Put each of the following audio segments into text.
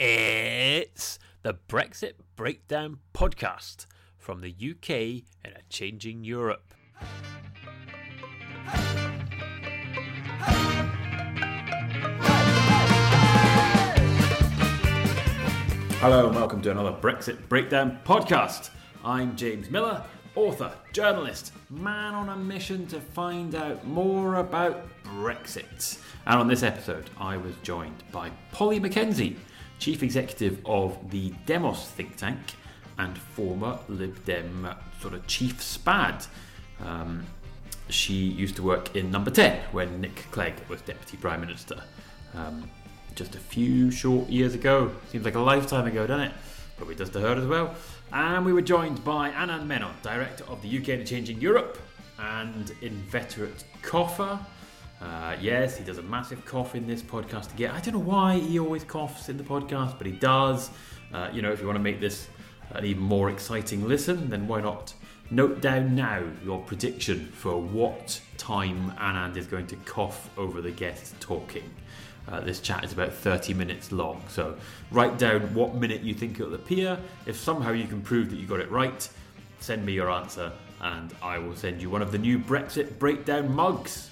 It's the Brexit Breakdown podcast from the UK in a changing Europe. Hello and welcome to another Brexit Breakdown podcast. I'm James Miller, author, journalist, man on a mission to find out more about Brexit. And on this episode, I was joined by Polly Mackenzie, chief executive of the Demos think tank and former Lib Dem sort of chief spad. Um, she used to work in Number 10 when Nick Clegg was Deputy Prime Minister. Um, just a few short years ago. Seems like a lifetime ago, doesn't it? Probably does to her as well. And we were joined by Anand Menon, Director of the UK and Changing Europe, and inveterate cougher. Uh, yes, he does a massive cough in this podcast again. I don't know why he always coughs in the podcast, but he does. Uh, you know, if you want to make this an even more exciting listen, then why not note down now your prediction for what time Anand is going to cough over the guest talking. Uh, this chat is about 30 minutes long, so write down what minute you think it'll appear. If somehow you can prove that you got it right, send me your answer and I will send you one of the new Brexit breakdown mugs.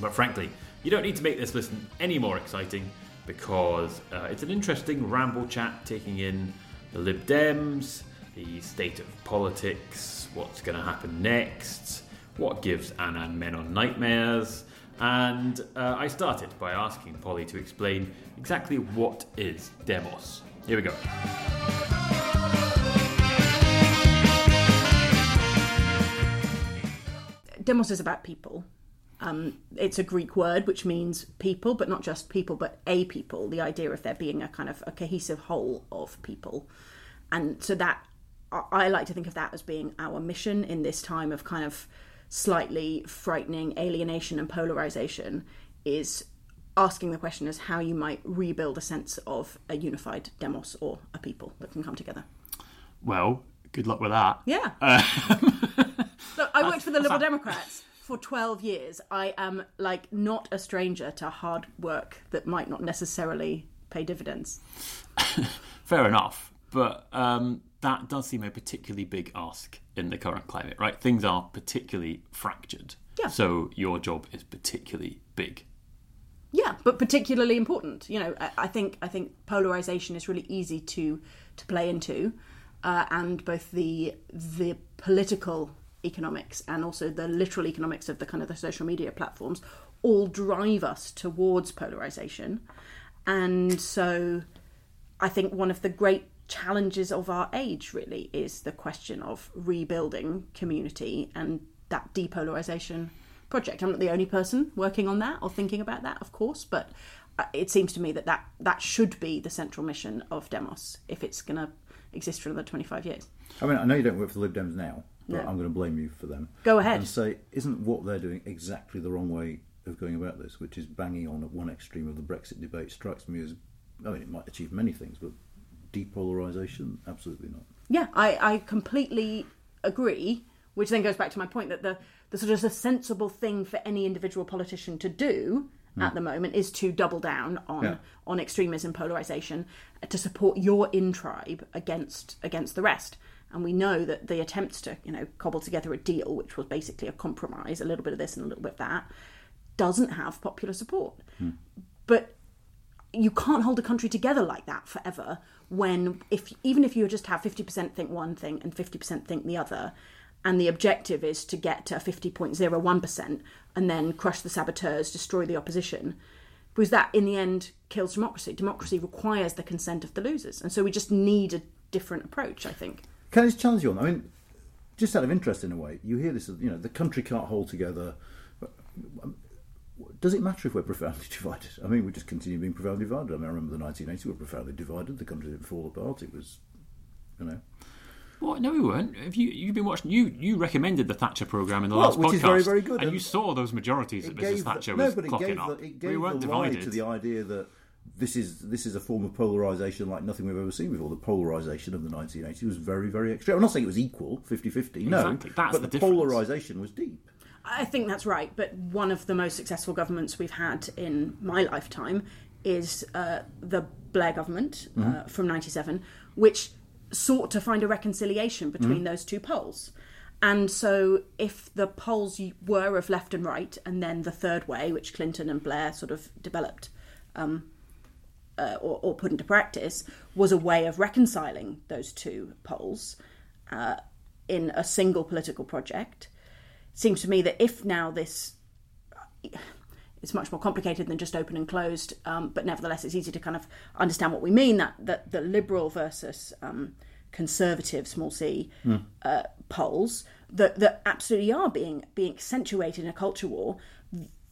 But frankly, you don't need to make this listen any more exciting because uh, it's an interesting ramble chat taking in the Lib Dems, the state of politics, what's going to happen next, what gives Anand Menon nightmares. And uh, I started by asking Polly to explain exactly what is Demos. Here we go. Demos is about people. Um, it's a Greek word which means people, but not just people, but a people. The idea of there being a kind of a cohesive whole of people, and so that I- like to think of that as being our mission in this time of kind of slightly frightening alienation and polarization. Is asking the question as how you might rebuild a sense of a unified demos or a people that can come together. Well, good luck with that. Yeah. Look, I worked for the Liberal Democrats for 12 years. I am like not a stranger to hard work that might not necessarily pay dividends. Fair enough, but um, that does seem a particularly big ask in the current climate, right? Things are particularly fractured. Yeah. So your job is particularly big. Yeah, but particularly important. You know, I, I think I think polarization is really easy to to play into, uh, and both the the political economics and also the literal economics of the kind of the social media platforms all drive us towards polarization, and so I think one of the great challenges of our age really is the question of rebuilding community and that depolarization project. I'm not the only person working on that or thinking about that, of course, but uh, it seems to me that that, that should be the central mission of Demos if it's going to exist for another 25 years. I mean, I know you don't work for the Lib Dems now, but No. I'm going to blame you for them. Go ahead. And say, isn't what they're doing exactly the wrong way of going about this, which is banging on at one extreme of the Brexit debate, strikes me as, I mean, it might achieve many things, but depolarisation, absolutely not. Yeah, I, I completely agree. Which then goes back to my point that the, the sort of the sensible thing for any individual politician to do hmm. at the moment is to double down on Yeah. on extremism, polarization, to support your in tribe against against the rest. And we know that the attempts to you know cobble together a deal, which was basically a compromise, a little bit of this and a little bit of that, doesn't have popular support. Hmm. But you can't hold a country together like that forever when if even if you just have 50% think one thing and 50% think the other and the objective is to get to 50.01% and then crush the saboteurs destroy the opposition because that in the end kills democracy. Democracy requires the consent of the losers. And so we just need a different approach i think Can I just challenge you on? I mean, just out of interest in a way, you hear this, you know, the country can't hold together. Does it matter if we're profoundly divided? I mean, we just continue being profoundly divided. I mean, I remember the 1980s we were profoundly divided. The country didn't fall apart. It was, you know. What? No, we weren't. Have you you've been watching? You you recommended the Thatcher program in the Well, last which podcast, is very, very good, and and you saw those majorities that Mrs gave the- Thatcher no, was but it clocking gave, up. the, it we weren't the divided. to the idea that this is this is a form of polarisation like nothing we've ever seen before. The polarisation of the 1980s was very, very extreme. I'm not saying it was equal, 50-50, no. Exactly, that's but the the, polarisation was deep. I think that's right, but one of the most successful governments we've had in my lifetime is uh, the Blair government uh, from '97, which sought to find a reconciliation between those two poles. And so, if the poles were of left and right, and then the third way, which Clinton and Blair sort of developed um, uh, or, or put into practice, was a way of reconciling those two poles uh, in a single political project. It seems to me that if now this it's much more complicated than just open and closed, um, but nevertheless, it's easy to kind of understand what we mean that that the liberal versus um, conservative, small c, uh, poles that that absolutely are being being accentuated in a culture war.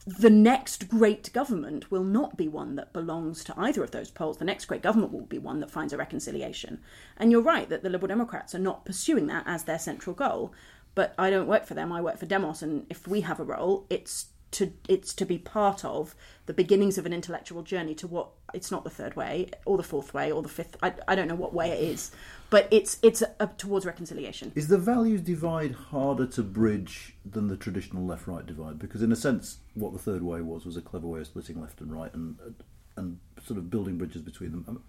The next great government will not be one that belongs to either of those poles. The next great government will be one that finds a reconciliation. And you're right that the Liberal Democrats are not pursuing that as their central goal. But I don't work for them. I work for Demos, and if we have a role, it's to it's to be part of the beginnings of an intellectual journey to what it's not the third way or the fourth way or the fifth I, I don't know what way it is but it's it's a, a, towards reconciliation Is the values divide harder to bridge than the traditional left-right divide? Because in a sense, what the third way was was a clever way of splitting left and right and and sort of building bridges between them.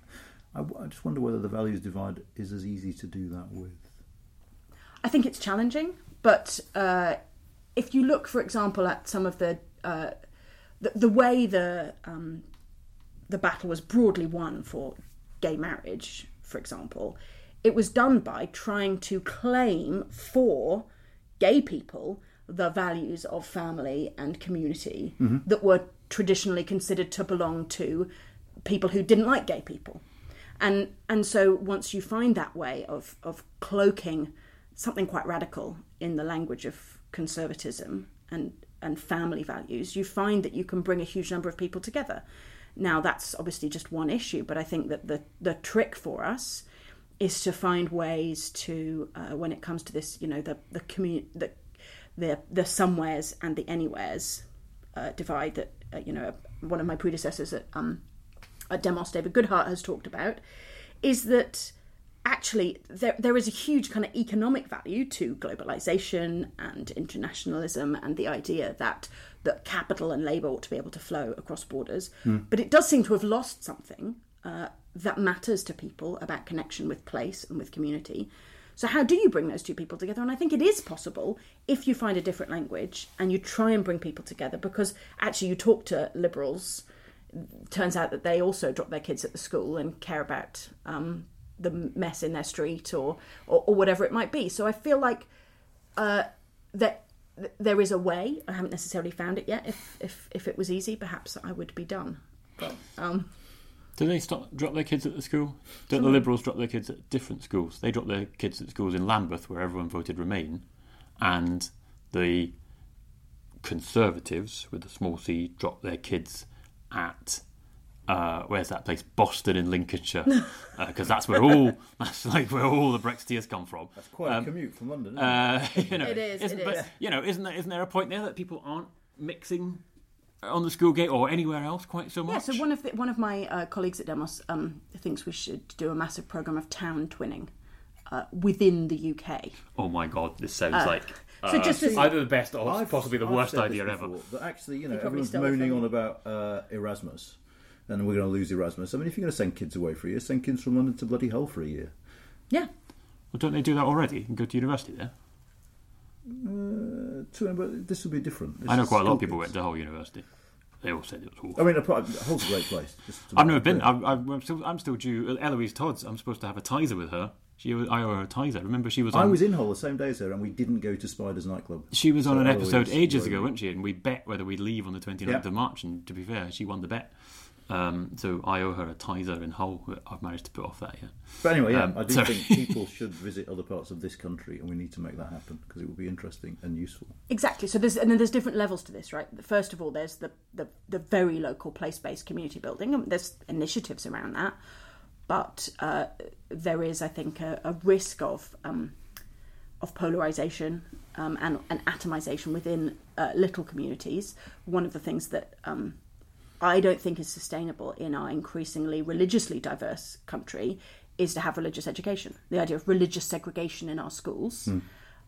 I, I just wonder whether the values divide is as easy to do that with. I think it's challenging but uh, if you look for example at some of the uh, the, the way the um, the battle was broadly won for gay marriage for example it was done by trying to claim for gay people the values of family and community that were traditionally considered to belong to people who didn't like gay people. And and so once you find that way of of cloaking something quite radical in the language of conservatism and and family values, you find that you can bring a huge number of people together. Now that's obviously just one issue, but I think that the the trick for us is to find ways to uh, when it comes to this, you know, the the community the the the somewheres and the anywheres uh, divide that uh, you know one of my predecessors at um, at Demos, David Goodhart, has talked about, is that actually there there is a huge kind of economic value to globalization and internationalism and the idea that that capital and labor ought to be able to flow across borders, but it does seem to have lost something uh, that matters to people about connection with place and with community. So, how do you bring those two people together? And I think it is possible if you find a different language and you try and bring people together because actually you talk to liberals. Turns out that they also drop their kids at the school and care about um, the mess in their street or, or, or whatever it might be. So, I feel like uh, that there is a way. I haven't necessarily found it yet. If, if, if it was easy, perhaps I would be done. But um, Do they stop drop their kids at the school? Don't the Liberals drop their kids at different schools? They drop their kids at schools in Lambeth, where everyone voted Remain, and the Conservatives, with the small c, drop their kids at uh, where's that place? Boston in Lincolnshire, because that's where all that's like where all the Brexiteers come from. That's quite Um, a commute from London. Isn't Uh, you know, It is, Isn't, it but, is. You know, isn't there, isn't there a point there that people aren't mixing on the school gate or anywhere else quite so much? Yeah, so one of the, one of my uh, colleagues at Demos um, thinks we should do a massive program of town twinning uh, within the UK. Oh my god, this sounds like so uh, just as- either the best or I've- possibly the I've worst said this idea ever. before, But actually, you know, probably everyone's stole moaning on about uh, Erasmus, and we're going to lose Erasmus. I mean, if you're going to send kids away for a year, send kids from London to bloody Hull for a year. Yeah, Well, don't they do that already and go to university there? Uh, to, but this will be different. This I know quite a lot of school people went to Hull University. They all said it was awful. I mean, a Hull's a great place. just I've never been. I'm, I'm, I'm still. I'm still due. Eloise Todd's. I'm supposed to have a Tizer with her. She, I owe her a Tizer. Remember, she was. On, I was in Hull the same day as her, and we didn't go to Spiders nightclub. She was on So an Eloise episode ages ago, wasn't she? And we bet whether we'd leave on the 29th Yeah. of March. And to be fair, she won the bet. Um, so I owe her a Tizer in Hull. I've managed to put off that yet. But anyway, yeah, Um, I do sorry. think people should visit other parts of this country, and we need to make that happen because it would be interesting and useful. exactly. So there's and then there's different levels to this, right? First of all, there's the the, the very local place-based community building. and There's initiatives around that, but uh, there is, I think, a, a risk of um, of polarization um, and, and atomization within uh, little communities. One of the things that um, I don't think is sustainable in our increasingly religiously diverse country is to have religious education. The idea of religious segregation in our schools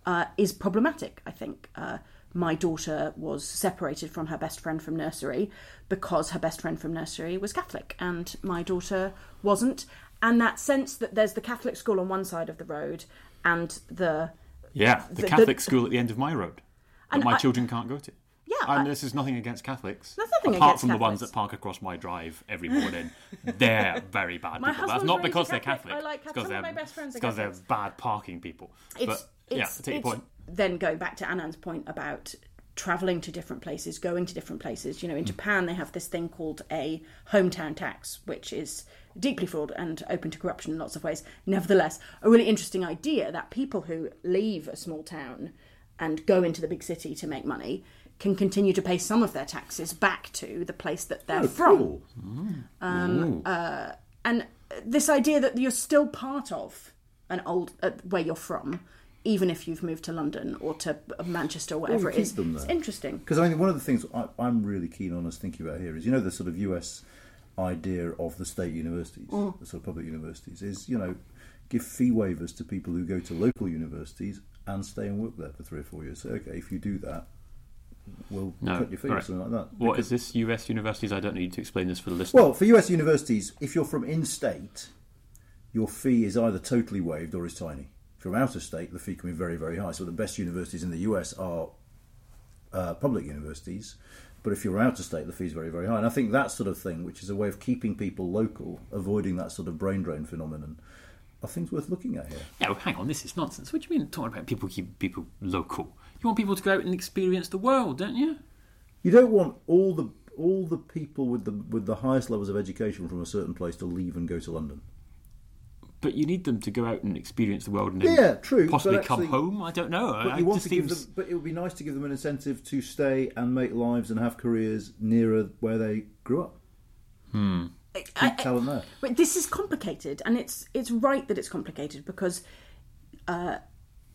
uh, is problematic. I think uh, my daughter was separated from her best friend from nursery because her best friend from nursery was Catholic and my daughter wasn't. And that sense that there's the Catholic school on one side of the road and the Yeah, the, The- Catholic the- school at the end of my road that And my I- children can't go to. Yeah, and this is nothing against Catholics. There's nothing apart against from the ones that park across my drive every morning. they're very bad My people. That's not because a they're Catholic. Catholic. I like because some of they're, my best friends are it's 'cause they're Catholics. bad parking people. it's, but yeah, it's, take your it's- point. Then going back to Anand's point about traveling to different places, going to different places. You know, in hmm. Japan they have this thing called a hometown tax, which is deeply flawed and open to corruption in lots of ways. Nevertheless, a really interesting idea that people who leave a small town and go into the big city to make money can continue to pay some of their taxes back to the place that they're Oh, from. cool. and this idea that you're still part of an old uh, where you're from even if you've moved to london or to manchester or whatever we it is it's interesting Because I mean, one of the things I, I'm really keen on us thinking about here is, you know, the sort of US idea of the state universities, Mm. the sort of public universities, is you know, give fee waivers to people who go to local universities and stay and work there for three or four years. So, okay, if you do that, we'll No, cut your fee or something like that. What Because- is this? US universities? I don't need to explain this for the listener. Well, for US universities, if you're from in-state, your fee is either totally waived or is tiny. From out of state, the fee can be very, very high. So the best universities in the US are uh, public universities, but if you're out of state, the fee's very, very high. And I think that sort of thing, which is a way of keeping people local, avoiding that sort of brain drain phenomenon, are things worth looking at here. Yeah, hang on, this is nonsense. What do you mean talking about people keep people local? You want people to go out and experience the world, don't you? You don't want all the all the people with the with the highest levels of education from a certain place to leave and go to London. But you need them to go out and experience the world and Yeah, true, possibly but come home. I don't know. But you it want just to give seems- them, but it would be nice to give them an incentive to stay and make lives and have careers nearer where they grew up. Hmm. Keep talent there. but this is complicated and it's it's right that it's complicated because uh,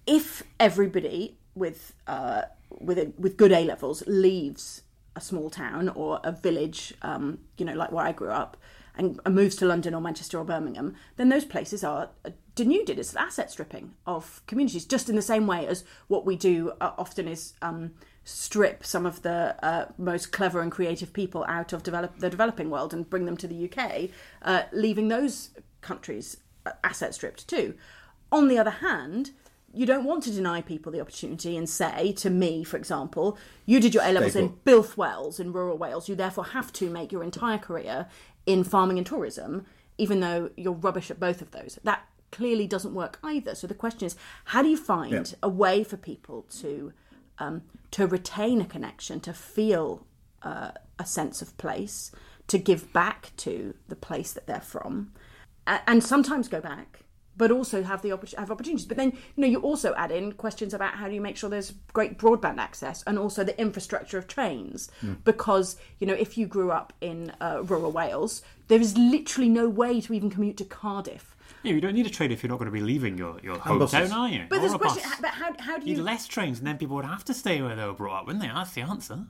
if everybody with uh, with a, with good A levels leaves a small town or a village, um, you know, like where I grew up, and, moves to London or Manchester or Birmingham, then those places are uh, denuded It's asset stripping of communities, just in the same way as what we do uh, often is. Um, strip some of the uh, most clever and creative people out of develop- the developing world and bring them to the UK, uh, leaving those countries uh, asset stripped too. On the other hand, you don't want to deny people the opportunity and say to me, for example, you did your A levels in. Builth Wells in rural Wales, you therefore have to make your entire career in farming and tourism, even though you're rubbish at both of those. That clearly doesn't work either. So the question is, how do you find Yeah. a way for people to um, to retain a connection, to feel uh, a sense of place, to give back to the place that they're from, and sometimes go back, but also have the oppor- have opportunities. But then you know you also add in questions about how do you make sure there's great broadband access and also the infrastructure of trains, because you know if you grew up in uh, rural Wales, there is literally no way to even commute to Cardiff. Yeah, you don't need a train if you're not going to be leaving your, your And buses. hometown, are you? But Or there's a a question. bus. But how, how do You you need less trains, and then people would have to stay where they were brought up, wouldn't they? That's the answer.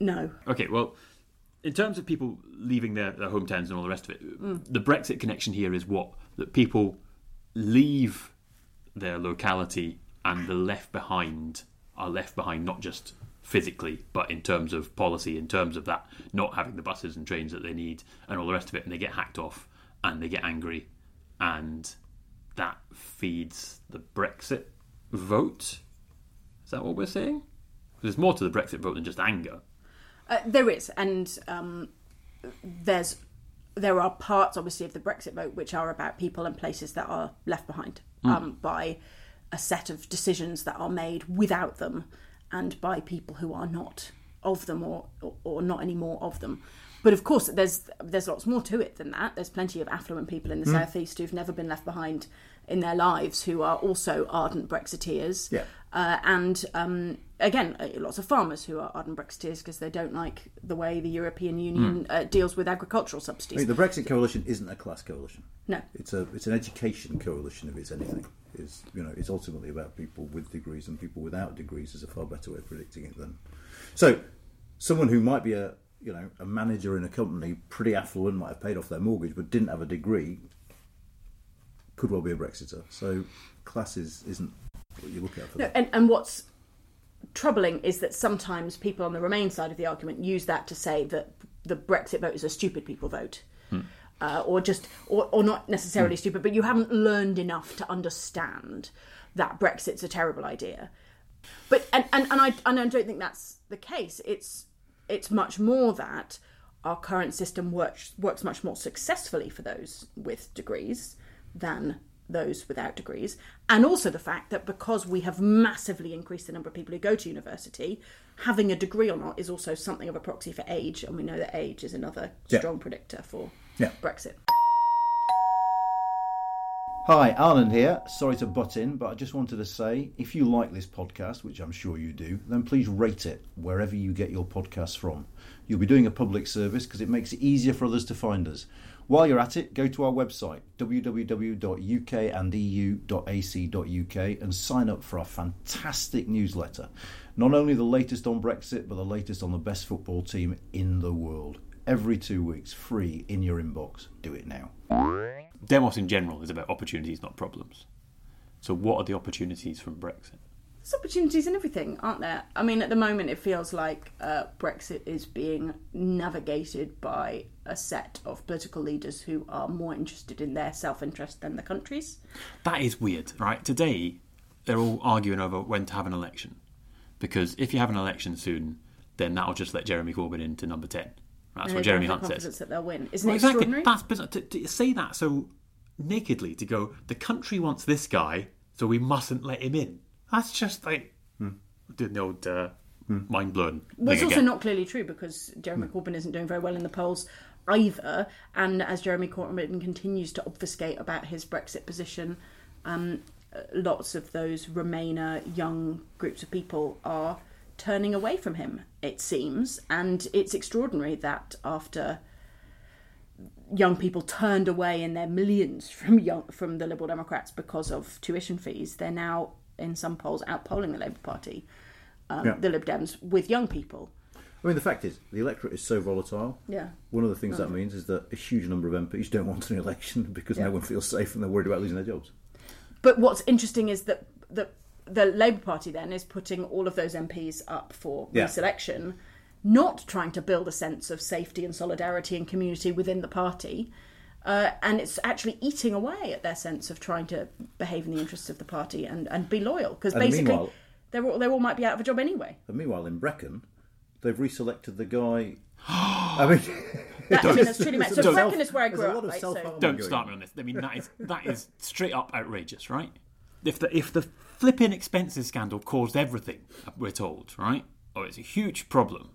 no? Okay, well, in terms of people leaving their, their hometowns and all the rest of it, the Brexit connection here is what? That people leave their locality and the left behind are left behind not just physically, but in terms of policy, in terms of that not having the buses and trains that they need and all the rest of it, and they get hacked off and they get angry, and that feeds the Brexit vote. Is that what we're saying? There's more to the Brexit vote than just anger. Uh, there is, and um, there's there are parts, obviously, of the Brexit vote which are about people and places that are left behind um, by a set of decisions that are made without them, and by people who are not of them or or, or not any more of them. But of course, there's there's lots more to it than that. There's plenty of affluent people in the southeast who've never been left behind in their lives who are also ardent Brexiteers. Yeah. Uh, and um, again, uh, lots of farmers who are ardent Brexiteers because they don't like the way the European Union uh, deals with agricultural I subsidies. mean, the Brexit coalition isn't a class coalition. No. It's a it's an education coalition if it's anything. Is you know it's ultimately about people with degrees and people without degrees is a far better way of predicting it than. So, someone who might be a you know a manager in a company, pretty affluent, might have paid off their mortgage, but didn't have a degree, could well be a Brexiter. So, classes isn't what you look at for No, that. and, and what's troubling is that sometimes people on the Remain side of the argument use that to say that the Brexit vote is a stupid people vote. Uh, or just, or, or not necessarily stupid, but you haven't learned enough to understand that Brexit's a terrible idea. But and, and, and I and I don't think that's the case. It's it's much more that our current system works works much more successfully for those with degrees than those without degrees, and also the fact that because we have massively increased the number of people who go to university, having a degree or not is also something of a proxy for age, and we know that age is another Yeah. strong predictor for Yeah. Brexit. Hi, Alan here. Sorry to butt in, but I just wanted to say if you like this podcast, which I'm sure you do, then please rate it wherever you get your podcasts from. You'll be doing a public service because it makes it easier for others to find us. While you're at it, go to our website www.ukandeu.ac.uk and sign up for our fantastic newsletter. Not only the latest on Brexit, but the latest on the best football team in the world. Every two weeks, free in your inbox. Do it now. Demos in general is about opportunities, not problems. So, what are the opportunities from Brexit? There's opportunities in everything, aren't there? I mean, at the moment, it feels like uh, Brexit is being navigated by a set of political leaders who are more interested in their self interest than the country's. That is weird, right? Today, they're all arguing over when to have an election. Because if you have an election soon, then that'll just let Jeremy Corbyn into number 10. That's And what Jeremy Hunt says. that they'll win. Isn't Well, it exactly. extraordinary? That's bizarre. To, to say that so nakedly, to go, the country wants this guy, so we mustn't let him in. That's just like doing the old uh, mind blown. Well, it's also again. not clearly true because Jeremy Corbyn isn't doing very well in the polls either. And as Jeremy Corbyn continues to obfuscate about his Brexit position, um, lots of those Remainer young groups of people are turning away from him, it seems. And it's extraordinary that after young people turned away in their millions from young, from the Liberal Democrats because of tuition fees, they're now in some polls outpolling the Labour Party, um, Yeah. the Lib Dems, with young people. I mean, the fact is, the electorate is so volatile. Yeah. One of the things that means is that a huge number of MPs don't want an election because no one feels safe and they're worried about losing their jobs. But what's interesting is that the the Labour Party then is putting all of those MPs up for Yeah. re-selection, not trying to build a sense of safety and solidarity and community within the party. Uh, and it's actually eating away at their sense of trying to behave in the interests of the party and, and be loyal. Because basically, they're all, they all might be out of a job anyway. And meanwhile, in Brecon, they've reselected the guy. I mean, That, I mean, that's truly mad. So there's a Brecon is where I grew up, right? So, Don't start me on this. I mean, that is that is straight up outrageous, right? If the if the flipping expenses scandal caused everything, we're told, right? Oh, it's a huge problem.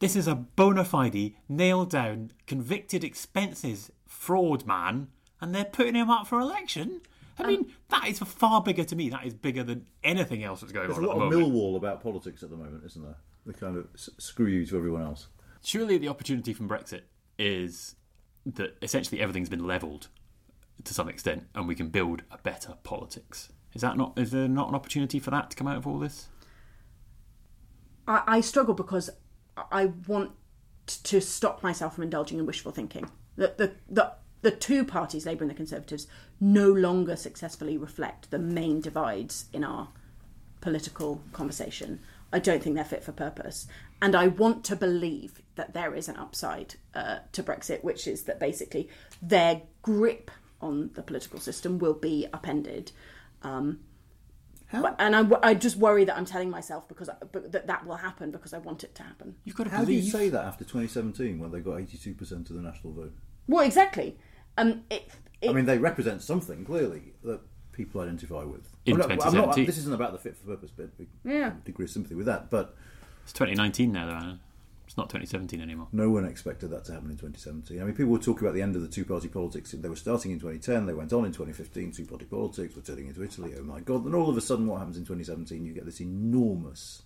This is a bona fide, nailed down, convicted expenses fraud man, and they're putting him up for election. I mean, um, that is far bigger to me. That is bigger than anything else that's going There's on a at lot the of moment. Millwall about politics at the moment, isn't there? The kind of screw you to everyone else. Surely the opportunity from Brexit is that essentially everything's been levelled to some extent, and we can build a better politics. Is that not? Is there not an opportunity for that to come out of all this? I, I struggle because I want to stop myself from indulging in wishful thinking. The, the, the, the two parties, Labour and the Conservatives, no longer successfully reflect the main divides in our political conversation. I don't think they're fit for purpose. And I want to believe that there is an upside uh, to Brexit, which is that basically their grip on the political system will be upended. Um, but- and I, I just worry that I'm telling myself because I, but that that will happen because I want it to happen. You've got to How do you say that after 2017 when they got 82% of the national vote? Well, exactly. Um, it, it, I mean, they represent something clearly that people identify with. In I'm not- I'm not- this isn't about the fit for purpose bit. Yeah. degree of sympathy with that, but It's 2019 now, though. Alan. It's not 2017 anymore. no one expected that to happen in 2017. I mean, people were talking about the end of the two-party politics. They were starting in 2010. They went on in 2015. Two-party politics were turning into Italy. Oh my God! And all of a sudden, what happens in 2017? You get this enormous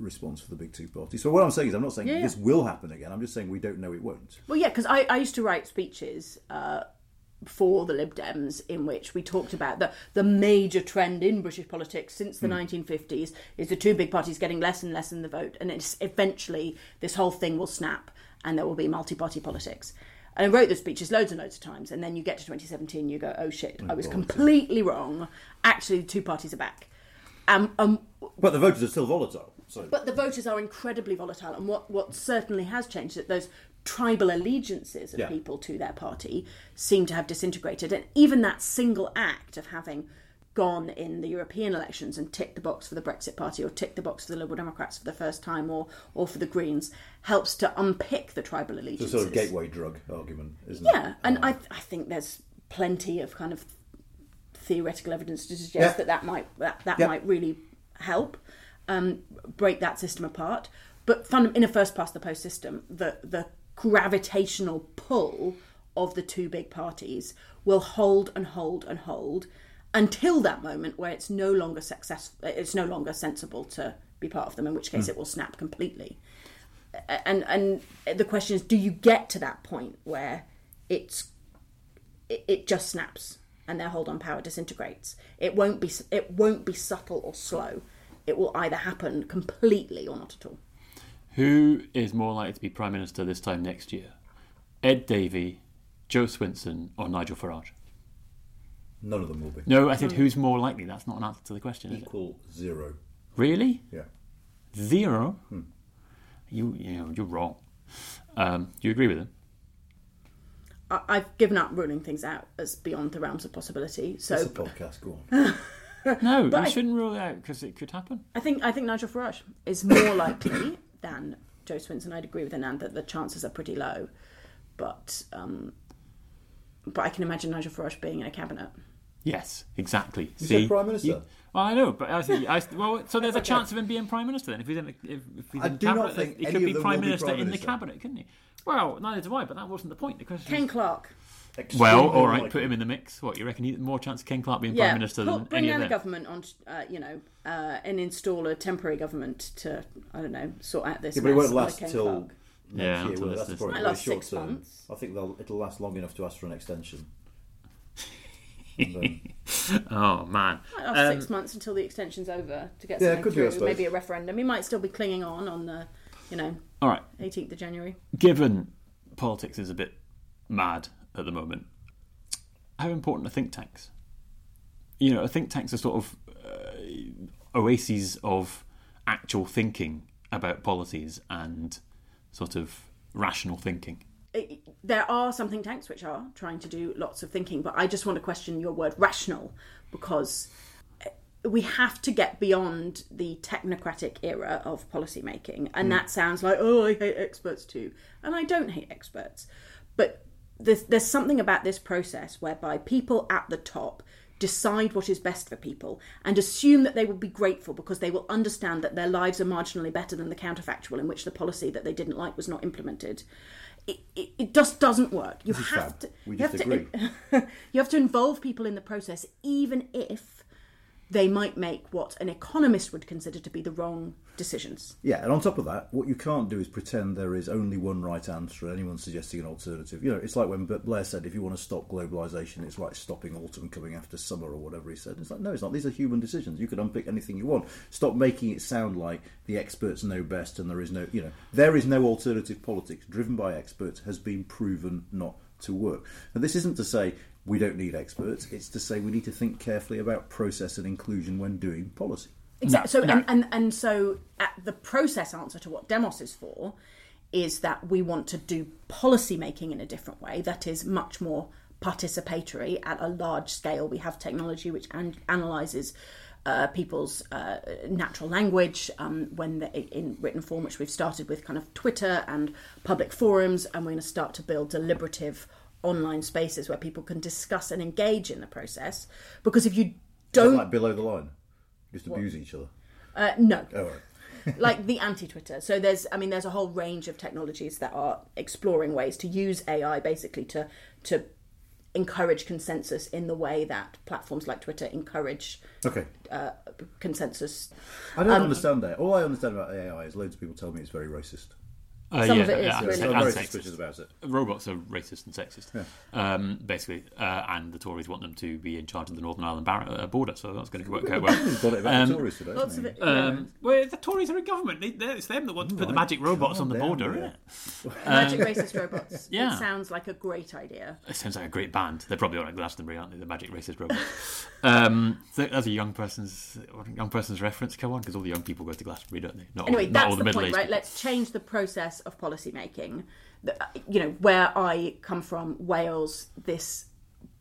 response for the big two parties. So what I'm saying is, I'm not saying Yeah, yeah. this will happen again. I'm just saying we don't know it won't. Well, yeah, because I, I used to write speeches uh, for the Lib Dems in which we talked about the, the major trend in British politics since the 1950s is the two big parties getting less and less in the vote, and it's eventually this whole thing will snap and there will be multi-party politics. And I wrote those speeches loads and loads of times, and then you get to 2017, you go, oh shit, I was completely wrong. Actually, the two parties are back. Um, um, But the voters are still volatile. So But the voters are incredibly volatile, and what, what certainly has changed is that those tribal allegiances of Yeah. people to their party seem to have disintegrated. And even that single act of having gone in the European elections and ticked the box for the Brexit Party or ticked the box for the Liberal Democrats for the first time or, or for the Greens helps to unpick the tribal it's a allegiances. sort of gateway drug argument, isn't Yeah, it? Yeah, and Um, I, I think there's plenty of kind of theoretical evidence to suggest Yeah. that that might that, that Yeah. might really help um, break that system apart. But fun, in a first past the post system, the the gravitational pull of the two big parties will hold and hold and hold until that moment where it's no longer success it's no longer sensible to be part of them in which case it will snap completely. And and the question is do you get to that point where it's it, it just snaps and their hold on power disintegrates? It won't be it won't be subtle or slow it will either happen completely or not at all Who is more likely to be Prime Minister this time next year? Ed Davey, Jo Swinson, or Nigel Farage? none of them will be No, I said who's more likely. That's not an answer to the question, is it? equal zero. Really? Yeah. Zero? You, you know, you're wrong. Um, do you agree with him? I, I've given up ruling things out as beyond the realms of possibility So It's a so podcast. Go on. No, you I- shouldn't rule it out because it could happen. I think I think Nigel Farage is more likely than Jo Swinson. I'd agree with Anand that the chances are pretty low, but um, but I can imagine Nigel Farage being in a cabinet. Yes, exactly. You See, said Prime Minister. you- well, I know, but I think I, well, so there's a chance of him being prime minister then. If he's in, the, if, if he's I in do not cabinet, think he any could of be them prime will be minister in the cabinet, couldn't he? Well, neither do I, but that wasn't the point. The question. Ken was, Clarke, well, all right, likely. put him in the mix. What you reckon? He, more chance of Ken Clarke being yeah, prime minister put- than bring any down of the government on, uh, you know, uh, and install a temporary government to I don't know sort out this. Yeah, but it won't last under till next Yeah, year. until will this- That's this- probably Might last short six term. months. I think they'll, it'll last long enough to ask for an extension. Then- Oh man, Might last Um, six months until the extension's over to get Yeah, something could through. suppose. Maybe a referendum. He might still be clinging on on the, you know, all right. 18th of January. Given politics is a bit mad at the moment, how important are think tanks? You know, think tanks are sort of uh, oases of actual thinking about policies and sort of rational thinking. it, there are some think tanks which are trying to do lots of thinking, but I just want to question your word rational because eh, we have to get beyond the technocratic era of policy making, and that sounds like oh, I hate experts too, and I don't hate experts, but there's, there's something about this process whereby people at the top decide what is best for people and assume that they will be grateful because they will understand that their lives are marginally better than the counterfactual in which the policy that they didn't like was not implemented. It, it, it just doesn't work. You have to. We you have to, you have to involve people in the process, even if they might make what an economist would consider to be the wrong decisions. Yeah, and on top of that, what you can't do is pretend there is only one right answer and anyone suggesting an alternative. You know, it's like when Blair said, if you want to stop globalisation, it's like stopping autumn coming after summer or whatever he said. It's like, no, it's not. These are human decisions. You could unpick anything you want. Stop making it sound like the experts know best and there is no, you know, there is no alternative politics driven by experts has been proven not to work. And this isn't to say we don't need experts, it's to say we need to think carefully about process and inclusion when doing policy. Exactly. so no. And, and and so at the process answer to what Demos is for is that we want to do policy making in a different way that is much more participatory at a large scale. We have technology which an- analyzes uh, people's uh, natural language um, when they in written form, which we've started with kind of Twitter and public forums, and we're going to start to build deliberative online spaces where people can discuss and engage in the process. Because if you don't, like below the line? Just abuse each other. uh, no, Oh, right. like the anti-Twitter. So there's, I mean, there's a whole range of technologies that are exploring ways to use AI basically to to encourage consensus in the way that platforms like Twitter encourage Okay. uh, consensus. I Um, don't understand that. All I understand about AI is loads of people tell me it's very racist. Uh, Some yeah, of it is yeah, really. and I'm very sexist. suspicious about it. Robots are racist and sexist, um, basically, uh, and the Tories want them to be in charge of the Northern Ireland bar- uh, border, so that's going to work out well. Got it about Um, the Tories today. Lots of hasn't it. Um, well, the Tories are in government. They, it's them that want to put the magic robots on the border, there. isn't it? Magic racist robots. Um, yeah. It sounds like a great idea. It sounds like a great band. They're probably on at Glastonbury, aren't they? The Magic Racist Robots. um, so that's a young person's young person's reference. Come on, because all the young people go to Glastonbury, don't they? Not Anyway, all, not all that's the, the, middle point, aged. right? Let's change the process of policy making. Uh, you know, where I come from, Wales, this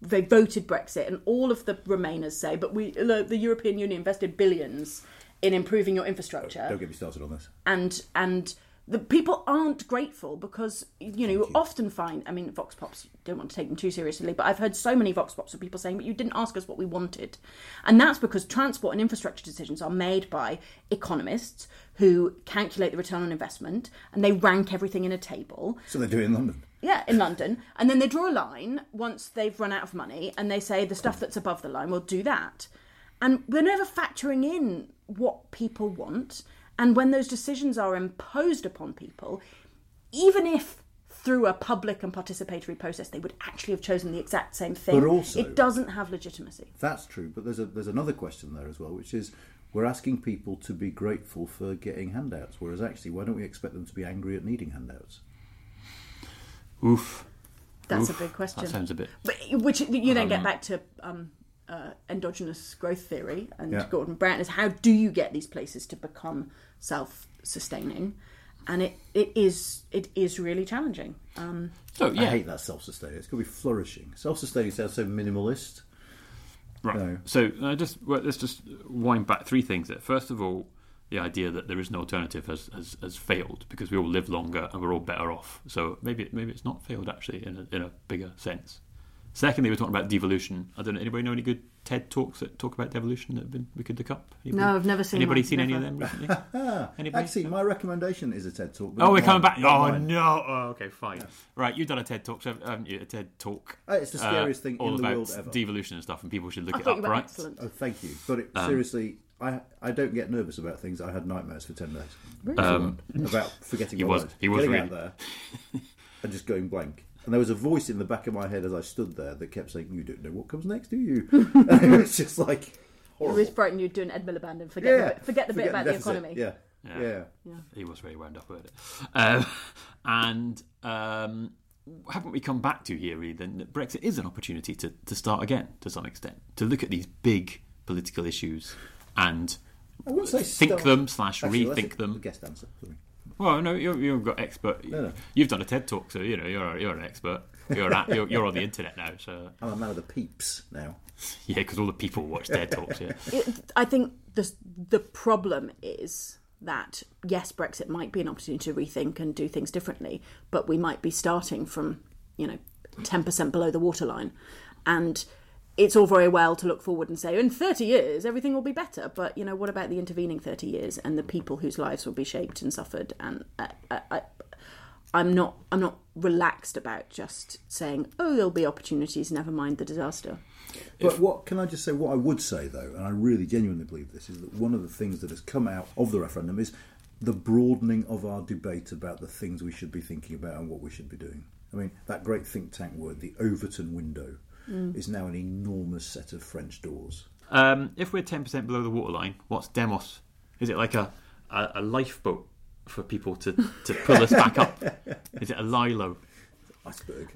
they voted Brexit, and all of the Remainers say, but we the the European Union invested billions in improving your infrastructure, Don't get me started on this. and and the people aren't grateful because you know you often find I mean vox pops don't want to take them too seriously but I've heard so many vox pops of people saying but you didn't ask us what we wanted and that's because transport and infrastructure decisions are made by economists who calculate the return on investment and they rank everything in a table So they do it in London. yeah, in London. And then they draw a line once they've run out of money and they say the stuff that's above the line, we'll do that. And we're never factoring in what people want. And when those decisions are imposed upon people, even if through a public and participatory process they would actually have chosen the exact same thing, But also- it doesn't have legitimacy. That's true, but there's a there's another question there as well, which is we're asking people to be grateful for getting handouts, whereas actually, why don't we expect them to be angry at needing handouts? Oof. That's Oof. a big question. That sounds a bit. But which you then get back to um, uh, endogenous growth theory and Yeah. Gordon Brown is how do you get these places to become self-sustaining, and it, it is it is really challenging. Um, So I hate that self-sustaining. It's going to be flourishing. Self-sustaining sounds so minimalist. Right. No. So uh, just well, let's just wind back three things there. First of all, the idea that there is no alternative has, has, has failed because we all live longer and we're all better off. So maybe maybe it's not failed actually in a, in a bigger sense. Secondly, we're talking about devolution. I don't know. Anybody know any good TED talks that talk about devolution that have been we could look up? Anybody, No, I've never seen Anybody one, seen any of them recently? Anybody? Actually, my recommendation is a TED talk. Oh, we're coming back. Oh mine. no! Oh, okay, fine. Right, you've done a TED talk, so haven't you? A TED talk. Uh, it's the scariest thing all in the world ever. devolution and stuff, and people should look I it up, you were right? excellent. Oh, thank you. But it, Um, seriously, I I don't get nervous about things. I had nightmares for ten days Um, about forgetting. He my was- lines, he was getting really- out there and just going blank. And there was a voice in the back of my head as I stood there that kept saying, "You don't know what comes next, do you?" and it was just like It horrible. was frightened you'd do an Ed Miliband and forget, yeah, the, forget the bit about the deficit. economy. Yeah, Yeah. yeah. He was very wound up about it. Um, and um, haven't we come back to here, really, then, that Brexit is an opportunity to, to start again to some extent, to look at these big political issues and I say think start- them slash Actually, rethink them. the Guest answer. Sorry. Well, no, you're, you've got expert. No, no. You've done a TED talk, so you know you're you're an expert. You're at, you're, you're on the internet now, so I'm a man of the peeps now. yeah, because all the people watch TED talks. Yeah, It, I think the the problem is that yes, Brexit might be an opportunity to rethink and do things differently, but we might be starting from you know ten percent below the waterline, and it's all very well to look forward and say in 30 years everything will be better but you know what about the intervening 30 years and the people whose lives will be shaped and suffered and I, I, I, I'm not I'm not relaxed about just saying oh there'll be opportunities never mind the disaster But what can I just say? What I would say, though, and I really genuinely believe this, is that one of the things that has come out of the referendum is the broadening of our debate about the things we should be thinking about and what we should be doing. I mean, that great think tank word, the Overton window, is now an enormous set of French doors. Um, if we're ten percent below the waterline, what's demos? Is it like a, a, a lifeboat for people to, to pull us back up? Is it a lilo? Iceberg.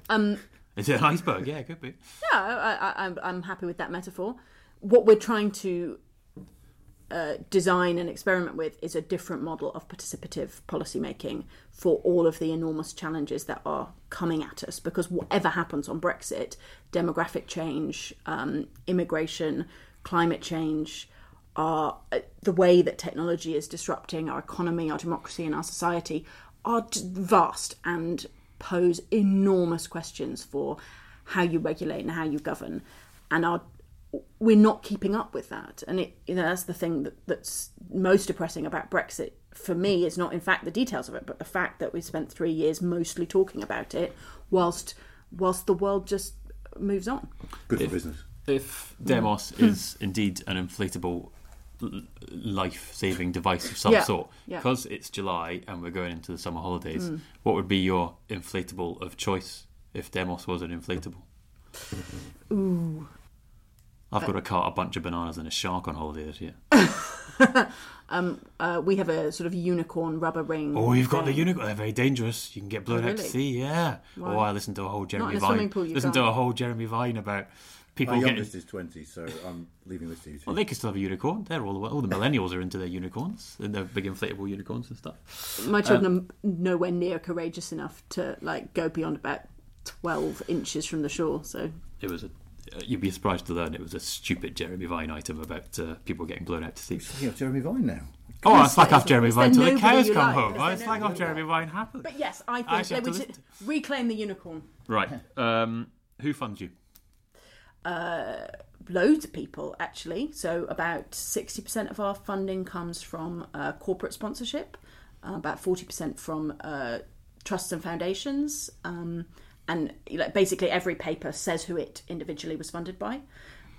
Is it an iceberg? Yeah, it could be. Yeah, I, I, I'm, I'm happy with that metaphor. What we're trying to uh, design and experiment with is a different model of participative policymaking for all of the enormous challenges that are coming at us. Because whatever happens on Brexit, demographic change, um, immigration, climate change, are uh, the way that technology is disrupting our economy, our democracy, and our society are vast and pose enormous questions for how you regulate and how you govern, and are we're not keeping up with that. And it you know that's the thing that, that's most depressing about Brexit for me is not in fact the details of it, but the fact that we spent three years mostly talking about it, whilst whilst the world just moves on. Good for business. If demos hmm. is indeed an inflatable life-saving device of some Yeah, sort. yeah. Because it's July and we're going into the summer holidays, hmm. what would be your inflatable of choice if Demos was an inflatable? Ooh. I've got to cart a bunch of bananas and a shark on holiday this year. Uh, we have a sort of unicorn rubber ring. Oh, you've got the unicorn. They're very dangerous. You can get blown Oh, out to sea. Yeah. Why? Oh, I listened to a whole Jeremy in a Vine. swimming pool, you Listen to can't. a whole Jeremy Vine about people My getting. youngest is 20, so I'm leaving this to you. Well, they can still have a unicorn. They're all the all the millennials are into their unicorns and their big inflatable unicorns and stuff. My Uh, children are nowhere near courageous enough to like go beyond about twelve inches from the shore. So It was a. Uh, you'd be surprised to learn it was a stupid Jeremy Vine item about uh, people getting blown out to sea. You have Jeremy Vine now. Oh, I slack off Jeremy Vine there till the cows come like? home. I there slack off Jeremy Vine happily. But yes, I I think actually they have to would reclaim the unicorn. Right. Um, who funds you? Loads of people, actually. So about sixty percent of our funding comes from uh, corporate sponsorship, uh, about forty percent from uh, trusts and foundations, um, and like basically every paper says who it individually was funded by,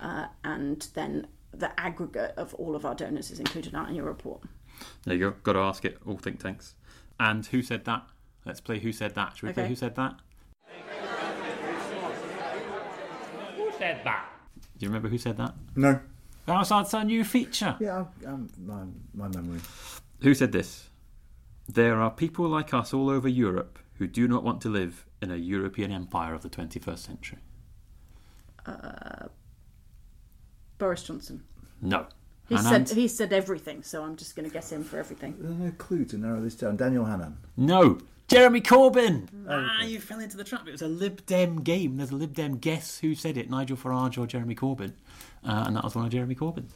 uh, and then the aggregate of all of our donors is included in our annual report. There you go. Got to ask it. All think tanks. And who said that? Let's play Who Said That. Should we play Okay. Who Said That? Who said that? Do you remember who said that? No. That's that's our new feature. Yeah, I'm, I'm, my, my memory. Who said this? There are people like us all over Europe who do not want to live in a European empire of the 21st century. Boris Johnson. No. He Anand? said he said everything, so I'm just going to guess him for everything. There's no clue to narrow this down. Daniel Hannan. No. Jeremy Corbyn. Ah, you fell into the trap. It was a Lib Dem game. There's a Lib Dem guess who said it, Nigel Farage or Jeremy Corbyn, uh, and that was one of Jeremy Corbyn's.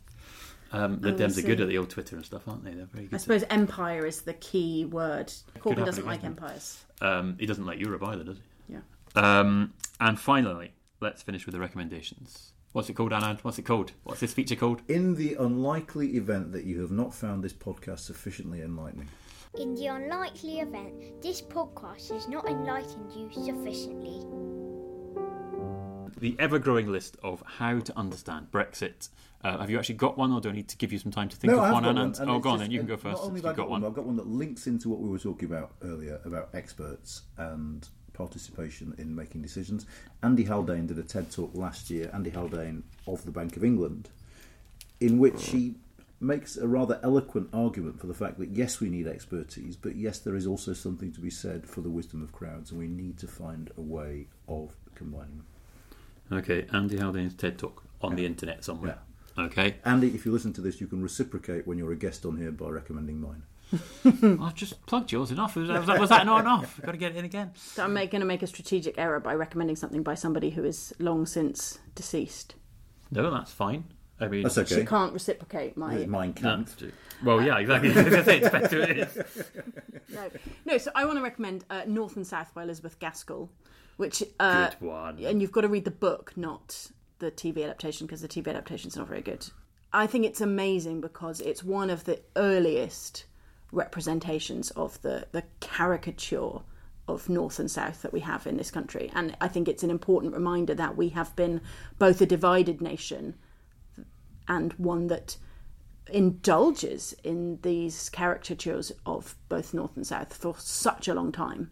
Um, Lib Oh, Dems are good at the old Twitter and stuff, aren't they? They're very good. I suppose empire is the key word. Corbyn doesn't like couldn't empires. Um, he doesn't like Europe either, does he? Yeah. Um, and finally, let's finish with the recommendations. What's it called, Anand? What's it called? What's this feature called? In the unlikely event that you have not found this podcast sufficiently enlightening, In the unlikely event this podcast has not enlightened you sufficiently, The ever growing list of how to understand Brexit. Uh, have you actually got one, or do I need to give you some time to think no, of one, Anand? one. and oh, go on, then you can go first. Not only have I got one. one, I've got one that links into what we were talking about earlier about experts and participation in making decisions. Andy Haldane did a TED talk last year. Andy Haldane of the Bank of England, in which he makes a rather eloquent argument for the fact that yes, we need expertise, but yes, there is also something to be said for the wisdom of crowds, and we need to find a way of combining them. Okay, Andy Haldane's TED Talk on the internet somewhere. Okay, Andy, if you listen to this, you can reciprocate when you're a guest on here by recommending mine. I've just plugged yours enough. Was that, was that, was that not enough? Got to get it in again. So I'm going to make a strategic error by recommending something by somebody who is long since deceased. No, that's fine. I mean, That's okay. She can't reciprocate my. Mine can't. well, yeah, exactly. it's better it is. No, no. So I want to recommend uh, North and South by Elizabeth Gaskell, which uh, Good one. and you've got to read the book, not the TV adaptation, because the TV adaptation's not very good. I think it's amazing because it's one of the earliest representations of the the caricature of North and South that we have in this country, and I think it's an important reminder that we have been both a divided nation and one that indulges in these caricatures of both North and South for such a long time.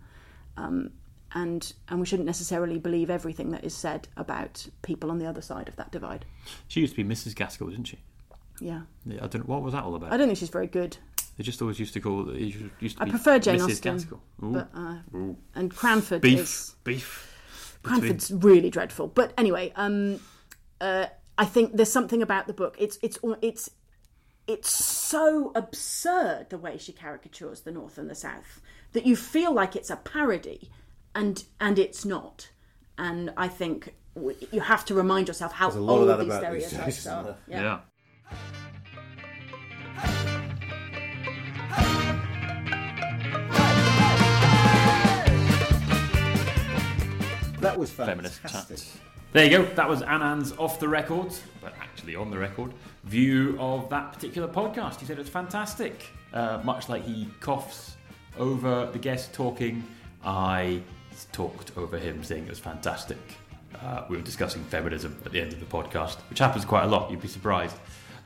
Um, and and we shouldn't necessarily believe everything that is said about people on the other side of that divide. She used to be Mrs. Gaskell, didn't she? Yeah, Yeah, I don't. What was that all about? I don't think she's very good. They just always used to call. Used to I be prefer Jane Mrs. Austen, Gaskell. Ooh. but uh, Ooh. and Cranford Beef, is beef. Cranford's really dreadful. But anyway, um, uh, I think there's something about the book. It's it's it's it's so absurd the way she caricatures the North and the South that you feel like it's a parody, and and it's not. And I think w- you have to remind yourself how a lot old of that these about these stereotypes days, are. Yeah. Yeah. That was feminist fantastic. chat. There you go. That was Anand's off the record, but actually on the record, view of that particular podcast. He said it's fantastic. Uh, much like he coughs over the guest talking, I talked over him saying it was fantastic. Uh, we were discussing feminism at the end of the podcast, which happens quite a lot. You'd be surprised.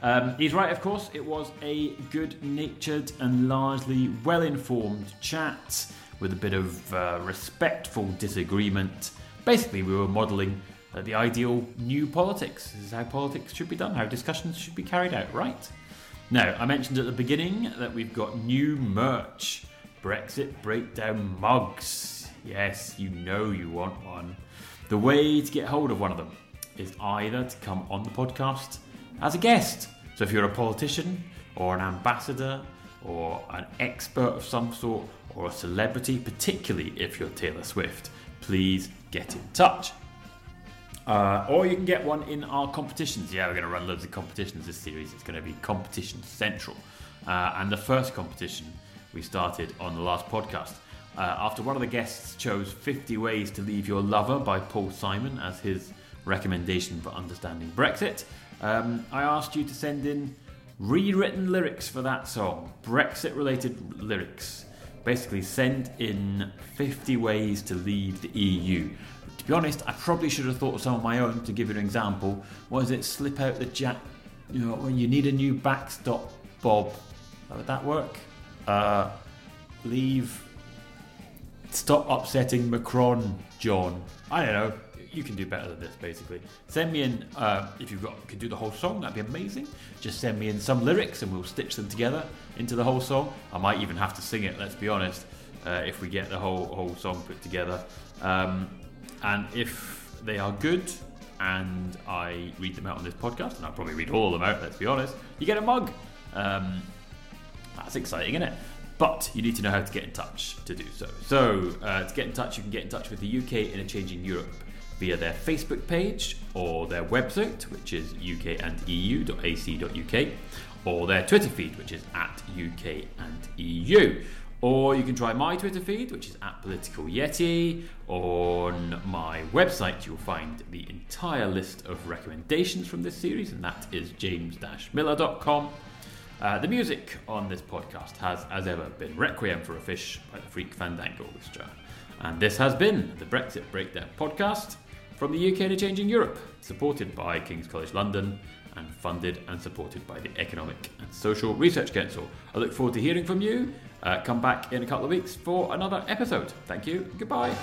Um, he's right, of course. It was a good natured and largely well informed chat with a bit of uh, respectful disagreement. Basically, we were modelling uh, the ideal new politics. This is how politics should be done, how discussions should be carried out, right? Now, I mentioned at the beginning that we've got new merch Brexit Breakdown mugs. Yes, you know you want one. The way to get hold of one of them is either to come on the podcast as a guest. So if you're a politician or an ambassador or an expert of some sort or a celebrity, particularly if you're Taylor Swift, please get in touch. Uh, or you can get one in our competitions. Yeah, we're going to run loads of competitions this series. It's going to be Competition Central. Uh, and the first competition we started on the last podcast. Uh, after one of the guests chose 50 Ways to Leave Your Lover by Paul Simon as his recommendation for understanding Brexit, um, I asked you to send in rewritten lyrics for that song, Brexit related lyrics. Basically, send in 50 ways to leave the EU. To be honest, I probably should have thought of some of my own to give you an example. Was it slip out the jack? You know, when you need a new backstop, Bob. Would that work? Uh, leave. Stop upsetting Macron, John. I don't know. You can do better than this, basically. Send me in uh, if got could do the whole song. That'd be amazing. Just send me in some lyrics, and we'll stitch them together into the whole song. I might even have to sing it. Let's be honest. Uh, if we get the whole whole song put together, um, and if they are good, and I read them out on this podcast, and I'll probably read all of them out. Let's be honest. You get a mug. Um, that's exciting, isn't it? But you need to know how to get in touch to do so. So, uh, to get in touch, you can get in touch with the UK in a Changing Europe via their Facebook page or their website, which is ukandeu.ac.uk, or their Twitter feed, which is at ukandeu. Or you can try my Twitter feed, which is at Political Yeti. On my website, you'll find the entire list of recommendations from this series, and that is james-miller.com. Uh, the music on this podcast has, as ever, been Requiem for a Fish by the Freak Fandango Orchestra. And this has been the Brexit Breakdown podcast from the UK in a Changing Europe, supported by King's College London and funded and supported by the Economic and Social Research Council. I look forward to hearing from you. Uh, come back in a couple of weeks for another episode. Thank you. Goodbye.